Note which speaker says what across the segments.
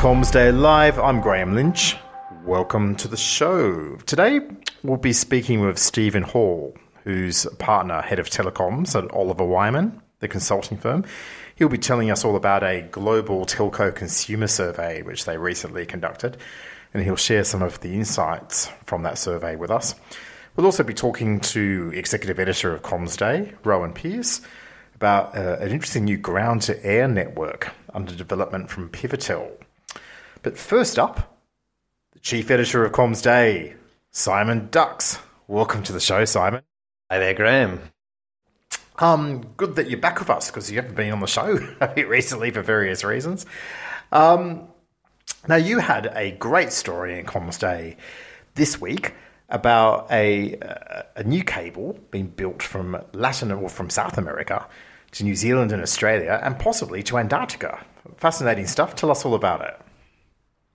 Speaker 1: Comms Day Live. I'm Grahame Lynch. Welcome to the show. Today we'll be speaking with Stephen Hall, who's partner, head of telecoms at Oliver Wyman, the consulting firm. He'll be telling us all about a global telco consumer survey which they recently conducted, and he'll share some of the insights from that survey with us. We'll also be talking to executive editor of Comms Day, Rowan Pearce, about uh, an interesting new ground to air network under development from Pivotel. But first up, the chief editor of Comms Day, Simon Dux. Welcome to the show, Simon.
Speaker 2: Hi there, Grahame.
Speaker 1: Um, good that you're back with us because you haven't been on the show recently for various reasons. Um, now, you had a great story in Comms Day this week about a, a new cable being built from Latin or from South America to New Zealand and Australia and possibly to Antarctica. Fascinating stuff. Tell us all about it.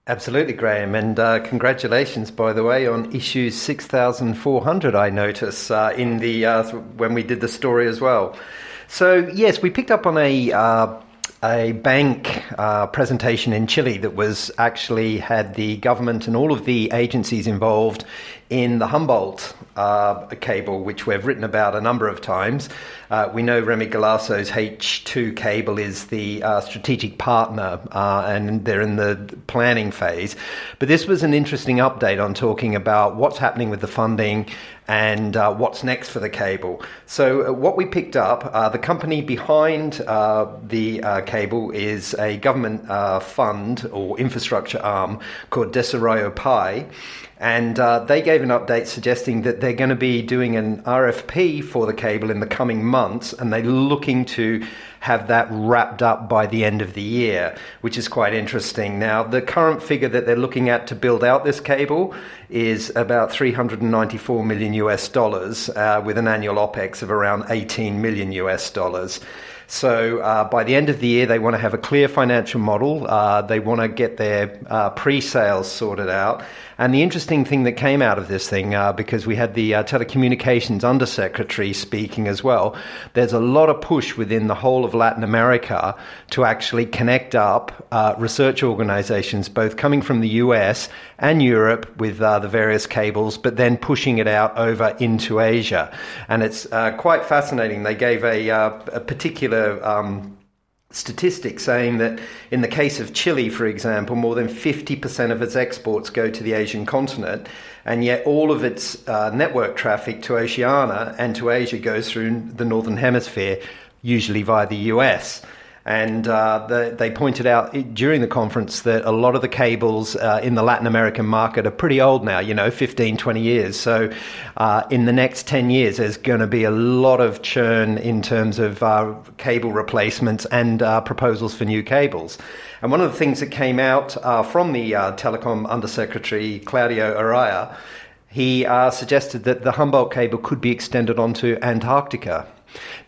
Speaker 2: Absolutely, Grahame. And uh, congratulations, by the way, on issue 6400, I notice, uh, in the, uh, when we did the story as well. So, yes, we picked up on a uh, a bank uh, presentation in Chile that was actually had the government and all of the agencies involved in the Humboldt uh, cable, which we've written about a number of times. Uh, we know Remy Galasso's H2 cable is the uh, strategic partner, uh, and they're in the planning phase. But this was an interesting update on talking about what's happening with the funding and uh, what's next for the cable. So, uh, what we picked up, uh, the company behind uh, the uh, cable is a government uh, fund or infrastructure arm called Desarrollo País. And they gave an update suggesting that they're going to be doing an RFP for the cable in the coming months, and they're looking to have that wrapped up by the end of the year, which is quite interesting. Now, the current figure that they're looking at to build out this cable is about 394 million US dollars, uh, with an annual OPEX of around 18 million US dollars. So uh, by the end of the year, they want to have a clear financial model. Uh, they want to get their uh, pre-sales sorted out. And the interesting thing that came out of this thing, uh, because we had the uh, telecommunications undersecretary speaking as well, there's a lot of push within the whole of Latin America to actually connect up uh, research organizations, both coming from the US and Europe with the various cables, but then pushing it out over into Asia. And it's quite fascinating. They gave a, a particular um, statistic saying that in the case of Chile, for example, more than 50% of its exports go to the Asian continent, and yet all of its uh, network traffic to Oceania and to Asia goes through the Northern Hemisphere, usually via the US. And uh, the, they pointed out during the conference that a lot of the cables uh, in the Latin American market are pretty old now, you know, 15, 20 years. So uh, in the next 10 years, there's going to be a lot of churn in terms of uh, cable replacements and uh, proposals for new cables. And one of the things that came out uh, from the Telecom Undersecretary, Claudio Araya, he suggested that the Humboldt cable could be extended onto Antarctica.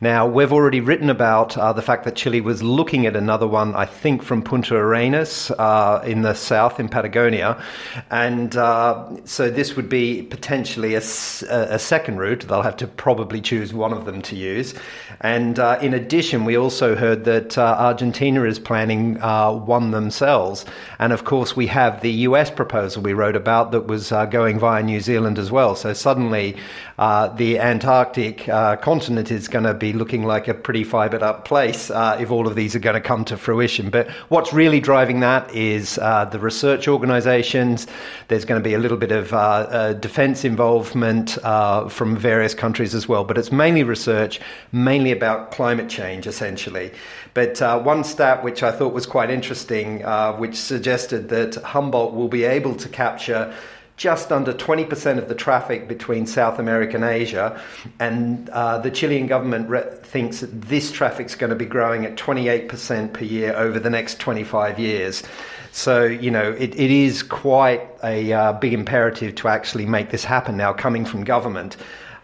Speaker 2: Now, we've already written about uh, the fact that Chile was looking at another one, I think, from Punta Arenas uh, in the south, in Patagonia. And uh, so this would be potentially a, a, second route. They'll have to probably choose one of them to use. And uh, in addition, we also heard that uh, Argentina is planning uh, one themselves. And of course, we have the US proposal we wrote about that was going via New Zealand as well. So suddenly, the Antarctic continent is going to be looking like a pretty fibered up place uh, if all of these are going to come to fruition. But what's really driving that is uh, the research organizations. There's going to be a little bit of uh, uh defense involvement uh, from various countries as well. But it's mainly research, mainly about climate change, essentially. But uh, one stat which I thought was quite interesting, which suggested that Humboldt will be able to capture just under 20% of the traffic between South America and Asia. And uh, the Chilean government re- thinks that this traffic's going to be growing at 28% per year over the next 25 years. So, you know, it, it is quite a uh, big imperative to actually make this happen now, coming from government.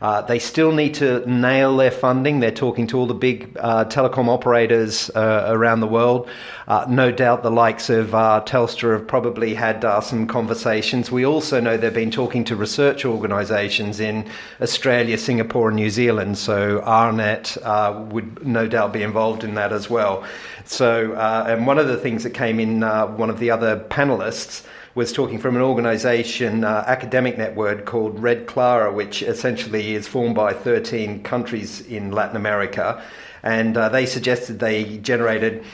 Speaker 2: Uh, they still need to nail their funding. They're talking to all the big uh, telecom operators uh, around the world. Uh, no doubt the likes of uh, Telstra have probably had some conversations. We also know they've been talking to research organisations in Australia, Singapore, and New Zealand. So AARNet would no doubt be involved in that as well. So, and one of the things that came in one of the other panelists was talking from an organization, uh, academic network called Red Clara, which essentially is formed by 13 countries in Latin America. And uh, they suggested they generated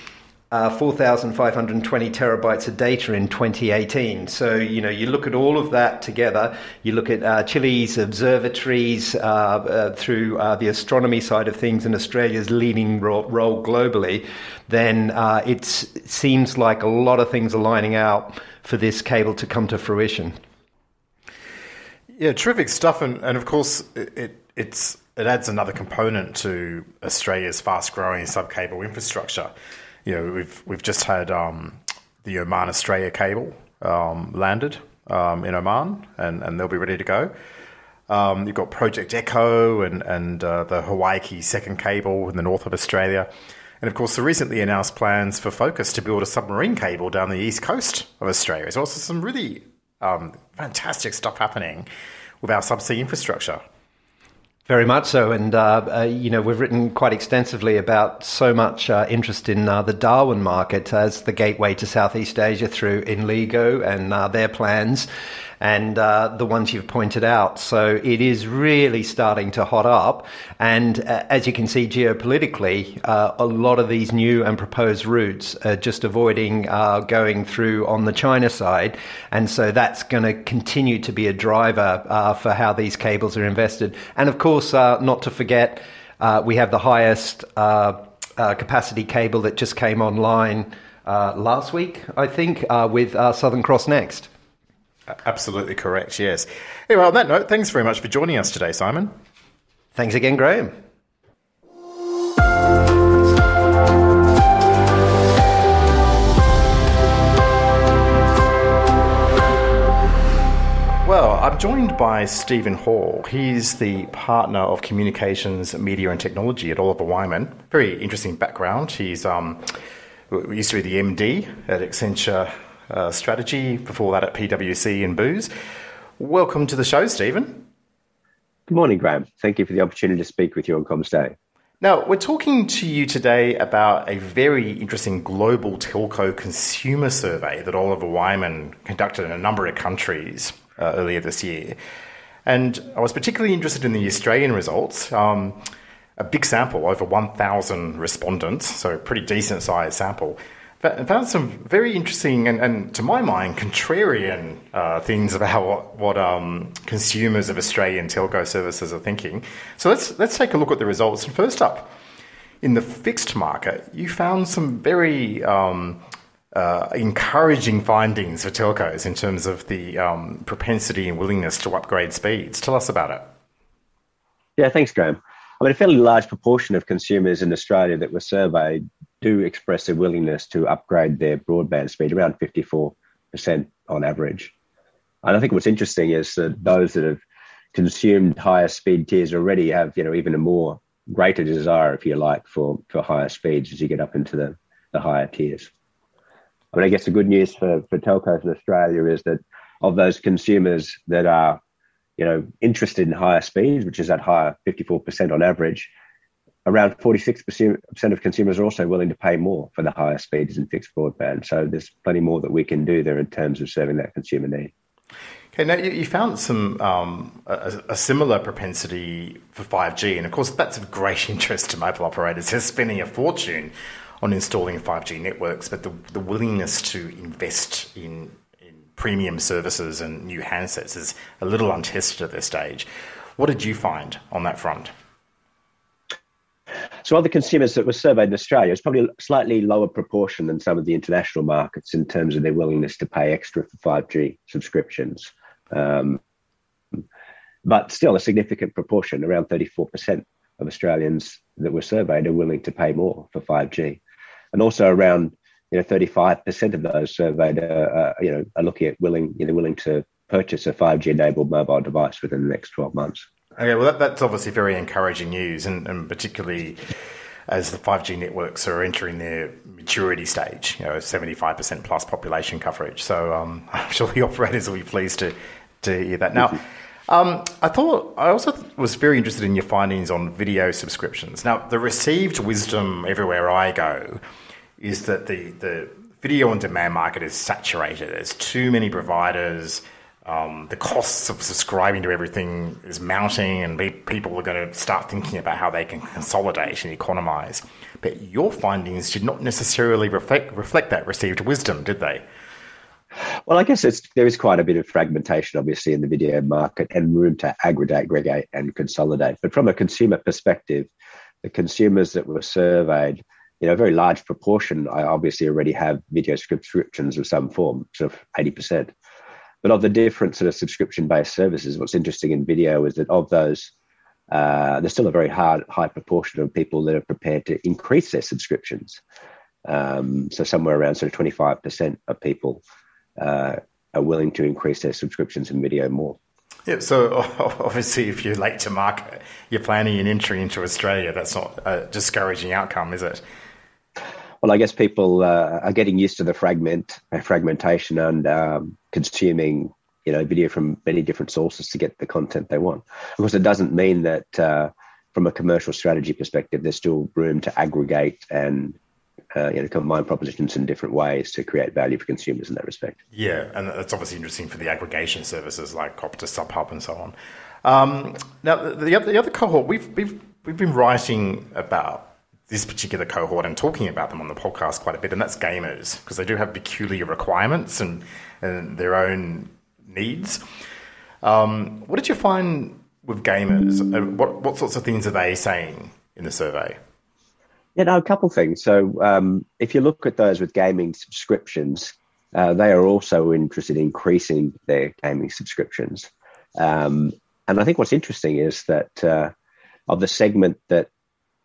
Speaker 2: uh, 4,520 terabytes of data in 2018. So, you know, you look at all of that together, you look at uh, Chile's observatories uh, uh through uh, the astronomy side of things and Australia's leading ro- role globally, then it seems like a lot of things are lining out for this cable to come to fruition.
Speaker 1: Yeah, terrific stuff, and, and of course it, it it's it adds another component to Australia's fast-growing sub-cable infrastructure. You know, we've we've just had um, the Oman Australia cable um, landed um, in Oman, and, and they'll be ready to go. Um, you've got Project Echo and and uh, the Hawaii second cable in the north of Australia. And of course, the recently announced plans for Vocus to build a submarine cable down the east coast of Australia. There's also some really um, fantastic stuff happening with our subsea infrastructure.
Speaker 2: Very much so, and uh, uh, you know we've written quite extensively about so much uh, interest in uh, the Darwin market as the gateway to Southeast Asia through Inligo and uh, their plans, and uh, the ones you've pointed out. So it is really starting to hot up. And uh, as you can see geopolitically, uh, a lot of these new and proposed routes are just avoiding uh, going through on the China side. And so that's going to continue to be a driver uh, for how these cables are invested. And of course, uh, not to forget, we have the highest capacity cable that just came online. Uh, last week, I think, uh, with uh, Southern Cross Next.
Speaker 1: Absolutely correct, yes. Anyway, on that note, thanks very much for joining us today, Simon.
Speaker 2: Thanks again, Grahame.
Speaker 1: Well, I'm joined by Stephen Hall. He's the partner of communications, media, and technology at Oliver Wyman. Very interesting background. He's um, used to be the MD at Accenture uh, strategy, before that at PwC and Booz. Welcome to the show, Stephen.
Speaker 3: Good morning, Grahame. Thank you for the opportunity to speak with you on Comms Day.
Speaker 1: Now, we're talking to you today about a very interesting global telco consumer survey that Oliver Wyman conducted in a number of countries uh, earlier this year. And I was particularly interested in the Australian results. Um, a big sample, over 1,000 respondents, so a pretty decent sized sample found some very interesting and, and to my mind, contrarian uh, things about what, what um, consumers of Australian telco services are thinking. So let's let's take a look at the results. And first up, in the fixed market, you found some very um, uh, encouraging findings for telcos in terms of the um, propensity and willingness to upgrade speeds. Tell us about it.
Speaker 3: Yeah, thanks, Grahame. I mean, a fairly large proportion of consumers in Australia that were surveyed do express a willingness to upgrade their broadband speed, around 54% on average. And I think what's interesting is that those that have consumed higher speed tiers already have, you know, even a more greater desire, if you like, for, for higher speeds as you get up into the, the higher tiers. I mean, I guess the good news for, for telcos in Australia is that of those consumers that are, you know, interested in higher speeds, which is at higher 54% on average, around 46% of consumers are also willing to pay more for the higher speeds in fixed broadband. So there's plenty more that we can do there in terms of serving that consumer need.
Speaker 1: Okay, now you, found some um, a, a, similar propensity for 5G, and of course that's of great interest to mobile operators. They're spending a fortune on installing 5G networks, but the, the willingness to invest in, in premium services and new handsets is a little untested at this stage. What did you find on that front?
Speaker 3: So other consumers that were surveyed in Australia, it's probably a slightly lower proportion than some of the international markets in terms of their willingness to pay extra for 5G subscriptions. Um, but still a significant proportion, around 34% of Australians that were surveyed are willing to pay more for 5G. And also around you know 35% of those surveyed are, you know are looking at willing you know willing to purchase a 5G enabled mobile device within the next 12 months.
Speaker 1: Okay, well, that, that's obviously very encouraging news, and, and particularly as the 5G networks are entering their maturity stage, you know, 75% plus population coverage. So um, I'm sure the operators will be pleased to, to hear that. Now, um, I thought I also was very interested in your findings on video subscriptions. Now, the received wisdom everywhere I go is that the, the video on demand market is saturated. There's too many providers. Um, the costs of subscribing to everything is mounting, and people are going to start thinking about how they can consolidate and economize. But your findings did not necessarily reflect, reflect that received wisdom, did they?
Speaker 3: Well, I guess there is quite a bit of fragmentation, obviously, in the video market and room to aggregate, aggregate, and consolidate. But from a consumer perspective, the consumers that were surveyed, you know, a very large proportion, I obviously already have video subscriptions of some form, sort of 80%. But of the different sort of subscription based services, what's interesting in video is that of those, uh, there's still a very hard, high proportion of people that are prepared to increase their subscriptions. Um, so somewhere around sort of 25% of people uh, are willing to increase their subscriptions in video more.
Speaker 1: Yeah, so obviously, if you're late to market, you're planning an entry into Australia. That's not a discouraging outcome, is it?
Speaker 3: Well, I guess people uh, are getting used to the fragment, fragmentation, and um, consuming, you know, video from many different sources to get the content they want. Of course, it doesn't mean that, uh, from a commercial strategy perspective, there's still room to aggregate and uh, you know, combine propositions in different ways to create value for consumers in that respect.
Speaker 1: Yeah, and that's obviously interesting for the aggregation services like Optus SubHub and so on. Um, now, the, the other cohort we've we've we've been writing about this particular cohort and talking about them on the podcast quite a bit, and that's gamers because they do have peculiar requirements and, and their own needs. Um, what did you find with gamers? Uh, what what sorts of things are they saying in the survey?
Speaker 3: Yeah, no, a couple things. So um, if you look at those with gaming subscriptions, uh, they are also interested in increasing their gaming subscriptions. Um, and I think what's interesting is that uh, of the segment that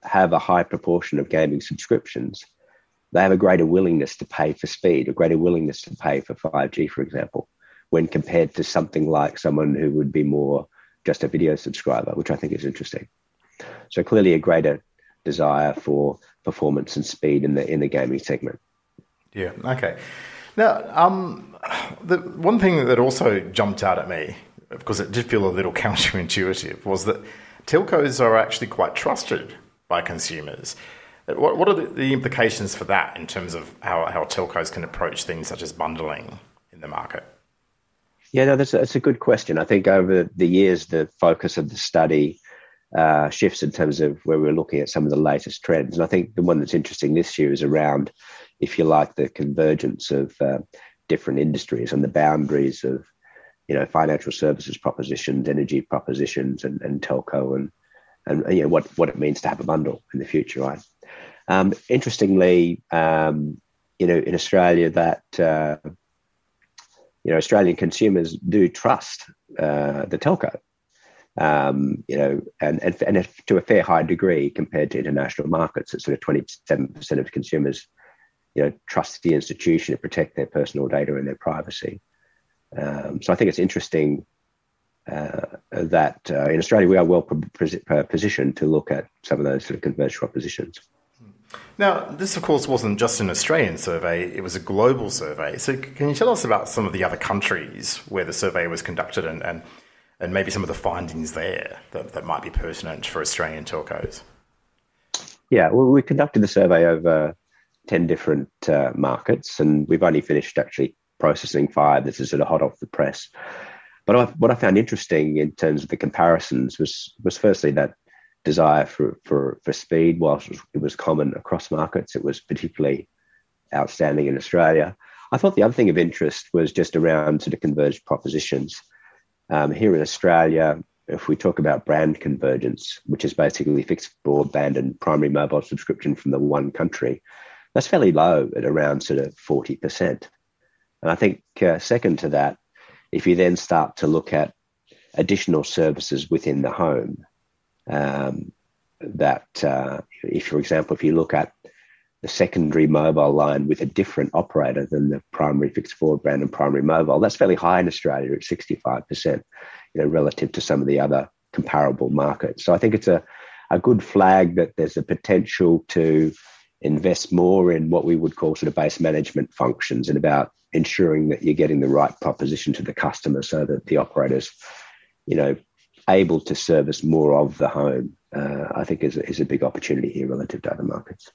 Speaker 3: have a high proportion of gaming subscriptions, they have a greater willingness to pay for speed, a greater willingness to pay for 5G, for example, when compared to something like someone who would be more just a video subscriber, which I think is interesting. So clearly a greater desire for performance and speed in the in the gaming segment.
Speaker 1: Yeah. Okay. Now, um, the one thing that also jumped out at me, because it did feel a little counterintuitive, was that telcos are actually quite trusted by consumers. What, what are the, the implications for that in terms of how, how telcos can approach things such as bundling in the market?
Speaker 3: Yeah, no, that's a, that's a good question. I think over the years, the focus of the study uh, shifts in terms of where we're looking at some of the latest trends. And I think the one that's interesting this year is around, if you like, the convergence of uh, different industries and the boundaries of, you know, financial services propositions, energy propositions, and, and telco, and and you know what what it means to have a bundle in the future, right? Um, interestingly, um, you know, in Australia, that uh, you know, Australian consumers do trust uh, the telco um, you know, and, and, and to a fair high degree compared to international markets, it's sort of 27% of consumers, you know, trust the institution to protect their personal data and their privacy. Um, so I think it's interesting that uh, in Australia we are well positioned to look at some of those sort of converged propositions.
Speaker 1: Now, this, of course, wasn't just an Australian survey, it was a global survey. So, can you tell us about some of the other countries where the survey was conducted and, and and maybe some of the findings there that, that might be pertinent for Australian telcos?
Speaker 3: Yeah, well, we conducted the survey over 10 different uh, markets, and we've only finished actually processing five. This is sort of hot off the press. But I, what I found interesting in terms of the comparisons was, was firstly that desire for, for, for speed, whilst it was common across markets, it was particularly outstanding in Australia. I thought the other thing of interest was just around sort of converged propositions. Um, here in Australia, if we talk about brand convergence, which is basically fixed broadband and primary mobile subscription from the one country, that's fairly low at around sort of 40%. And I think, uh, second to that, if you then start to look at additional services within the home, um, that uh, if, for example, if you look at the secondary mobile line with a different operator than the primary fixed broadband and primary mobile. That's fairly high in Australia at 65%, you know, relative to some of the other comparable markets. So I think it's a, a good flag that there's a potential to invest more in what we would call sort of base management functions and about ensuring that you're getting the right proposition to the customer so that the operators, you know, able to service more of the home, uh, I think is a, is a big opportunity here relative to other markets.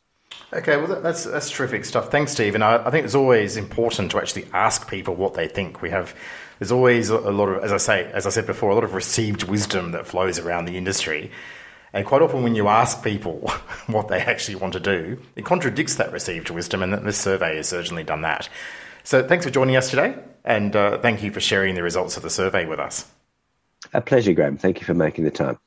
Speaker 1: Okay, well, that's that's terrific stuff. Thanks, Steve. And I, I, think it's always important to actually ask people what they think. We have there's always a, a lot of, as I say, as I said before, a lot of received wisdom that flows around the industry. And quite often, when you ask people what they actually want to do, it contradicts that received wisdom, and this survey has certainly done that. So, thanks for joining us today, and uh, thank you for sharing the results of the survey with us.
Speaker 3: A pleasure, Grahame. Thank you for making the time.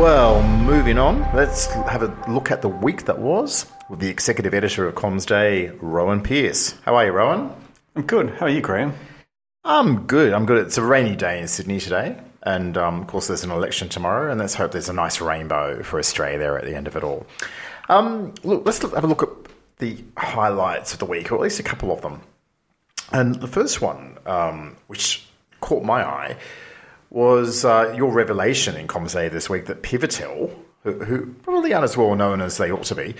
Speaker 1: Well, moving on, let's have a look at the week that was with the executive editor of CommsDay, Rowan Pearce. How are you, Rowan?
Speaker 4: I'm good. How are you, Grahame?
Speaker 1: I'm good. I'm good. It's a rainy day in Sydney today. And um, of course, there's an election tomorrow, and let's hope there's a nice rainbow for Australia there at the end of it all. Um, look, let's have a look at the highlights of the week, or at least a couple of them. And the first one, um, which caught my eye, was uh, your revelation in CommsDay this week that Pivotel, who, who, probably aren't as well known as they ought to be,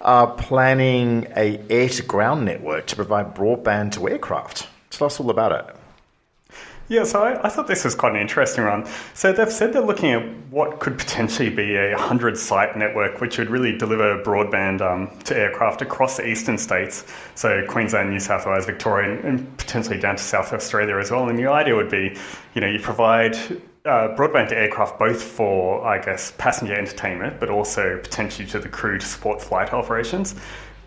Speaker 1: are planning a air-to-ground network to provide broadband to aircraft. Tell us all about it.
Speaker 4: Yeah, so I, I, thought this was quite an interesting one. So they've said they're looking at what could potentially be a 100 site network, which would really deliver broadband um, to aircraft across the eastern states. So Queensland, New South Wales, Victoria, and, and potentially down to South Australia as well. And the idea would be, you know, you provide uh, broadband to aircraft both for, I guess, passenger entertainment, but also potentially to the crew to support flight operations.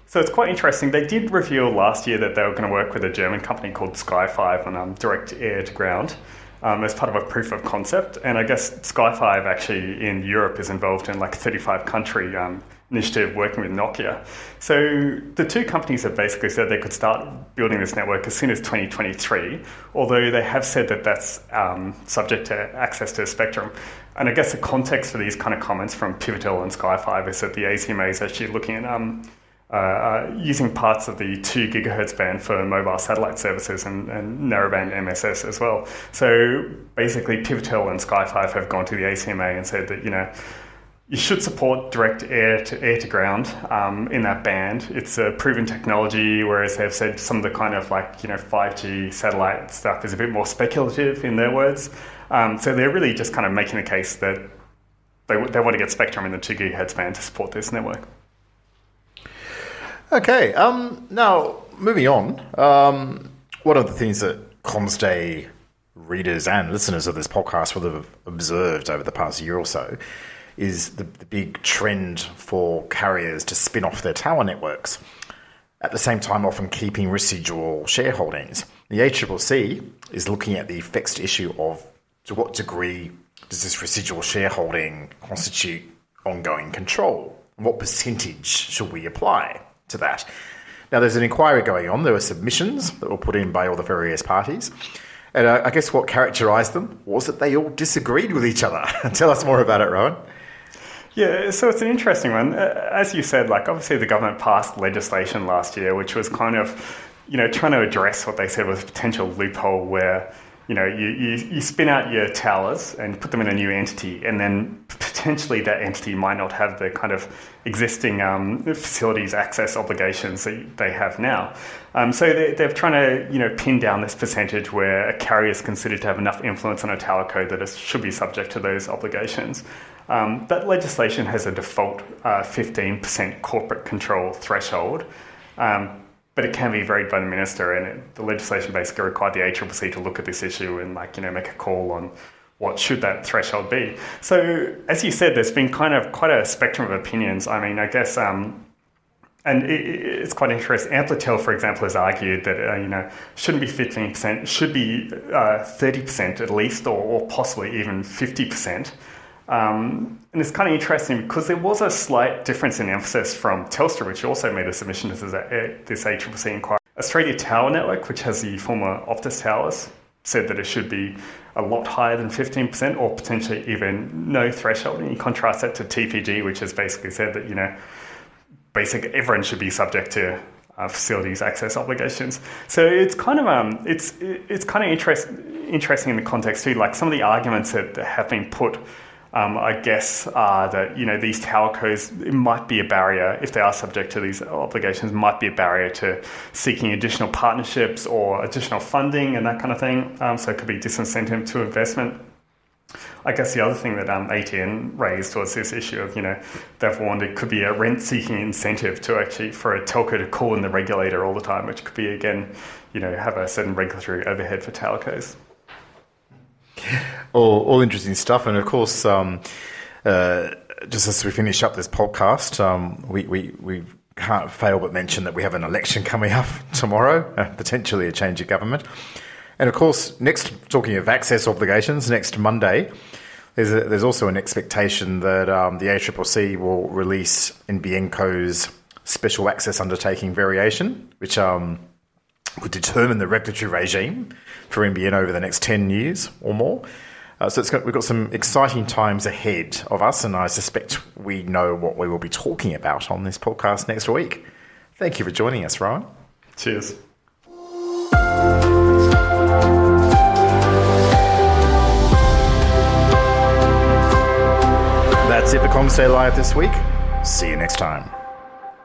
Speaker 4: So it's quite interesting. They did reveal last year that they were going to work with a German company called Sky5 on um, direct air to ground um, as part of a proof of concept. And I guess Sky5 actually in Europe is involved in like 35 country um, initiative working with Nokia. So the two companies have basically said they could start building this network as soon as 2023, although they have said that that's um, subject to access to spectrum. And I guess the context for these kind of comments from Pivotel and Sky5 is that the ACMA is actually looking at um, uh, using parts of the 2 gigahertz band for mobile satellite services and, and narrowband MSS as well. So basically, Pivotel and Sky5 have gone to the ACMA and said that, you know, you should support direct air to air to ground um, in that band. It's a proven technology, whereas they've said some of the kind of like you know 5G satellite stuff is a bit more speculative in their words. Um, so they're really just kind of making the case that they, they want to get spectrum in the 2 gigahertz band to support this network.
Speaker 1: Okay, um, now moving on. Um, one of the things that CommsDay readers and listeners of this podcast will have observed over the past year or so is the, the big trend for carriers to spin off their tower networks. At the same time, often keeping residual shareholdings. The ACCC is looking at the fixed issue of to what degree does this residual shareholding constitute ongoing control? What percentage should we apply? To that. Now, there's an inquiry going on. There were submissions that were put in by all the various parties. And uh, I guess what characterised them was that they all disagreed with each other. Tell us more about it, Rowan.
Speaker 4: Yeah, so it's an interesting one. Uh, as you said, like obviously the government passed legislation last year, which was kind of, you know, trying to address what they said was a potential loophole where you know, you, you, you, spin out your towers and put them in a new entity, and then potentially that entity might not have the kind of existing um, facilities access obligations that they have now. Um, so they, they're trying to, you know, pin down this percentage where a carrier is considered to have enough influence on a towerco that it should be subject to those obligations. Um, that legislation has a default uh, 15% corporate control threshold. Um, but it can be varied by the minister, and it, the legislation basically required the ACCC to look at this issue and, like, you know, make a call on what should that threshold be. So, as you said, there's been kind of quite a spectrum of opinions. I mean, I guess, um, and it, it's quite interesting. Amplitel, for example, has argued that uh, you know shouldn't be 15%, should be uh, 30% at least, or, or possibly even 50%. Um, and it's kind of interesting because there was a slight difference in emphasis from Telstra, which also made a submission to this ACCC inquiry. Australia Tower Network, which has the former Optus towers, said that it should be a lot higher than 15% or potentially even no threshold. And you contrast that to TPG, which has basically said that, you know, basically everyone should be subject to uh, facilities access obligations. So it's kind of um, it's it's kind of interest, interesting in the context too. Like some of the arguments that have been put, um, I guess, that you know these telcos it might be a barrier if they are subject to these obligations. Might be a barrier to seeking additional partnerships or additional funding and that kind of thing. Um, so it could be disincentive to investment. I guess the other thing that um, ATN raised was this issue of, you know, they've warned it could be a rent seeking incentive to actually, for a telco to call in the regulator all the time, which could be, again, you know, have a certain regulatory overhead for telcos.
Speaker 1: All, all interesting stuff. And of course, um, uh, just as we finish up this podcast, um, we, we, we can't fail but mention that we have an election coming up tomorrow, uh, potentially a change of government. And of course, next talking of access obligations, next Monday, there's, a, there's also an expectation that um, the ACCC will release NBNCO's special access undertaking variation, which um, would determine the regulatory regime for NBN over the next 10 years or more. Uh, so got, we've got some exciting times ahead of us, and I suspect we know what we will be talking about on this podcast next week. Thank you for joining us, Ryan.
Speaker 4: Cheers.
Speaker 1: That's it for CommsDay Live this week. See you next time.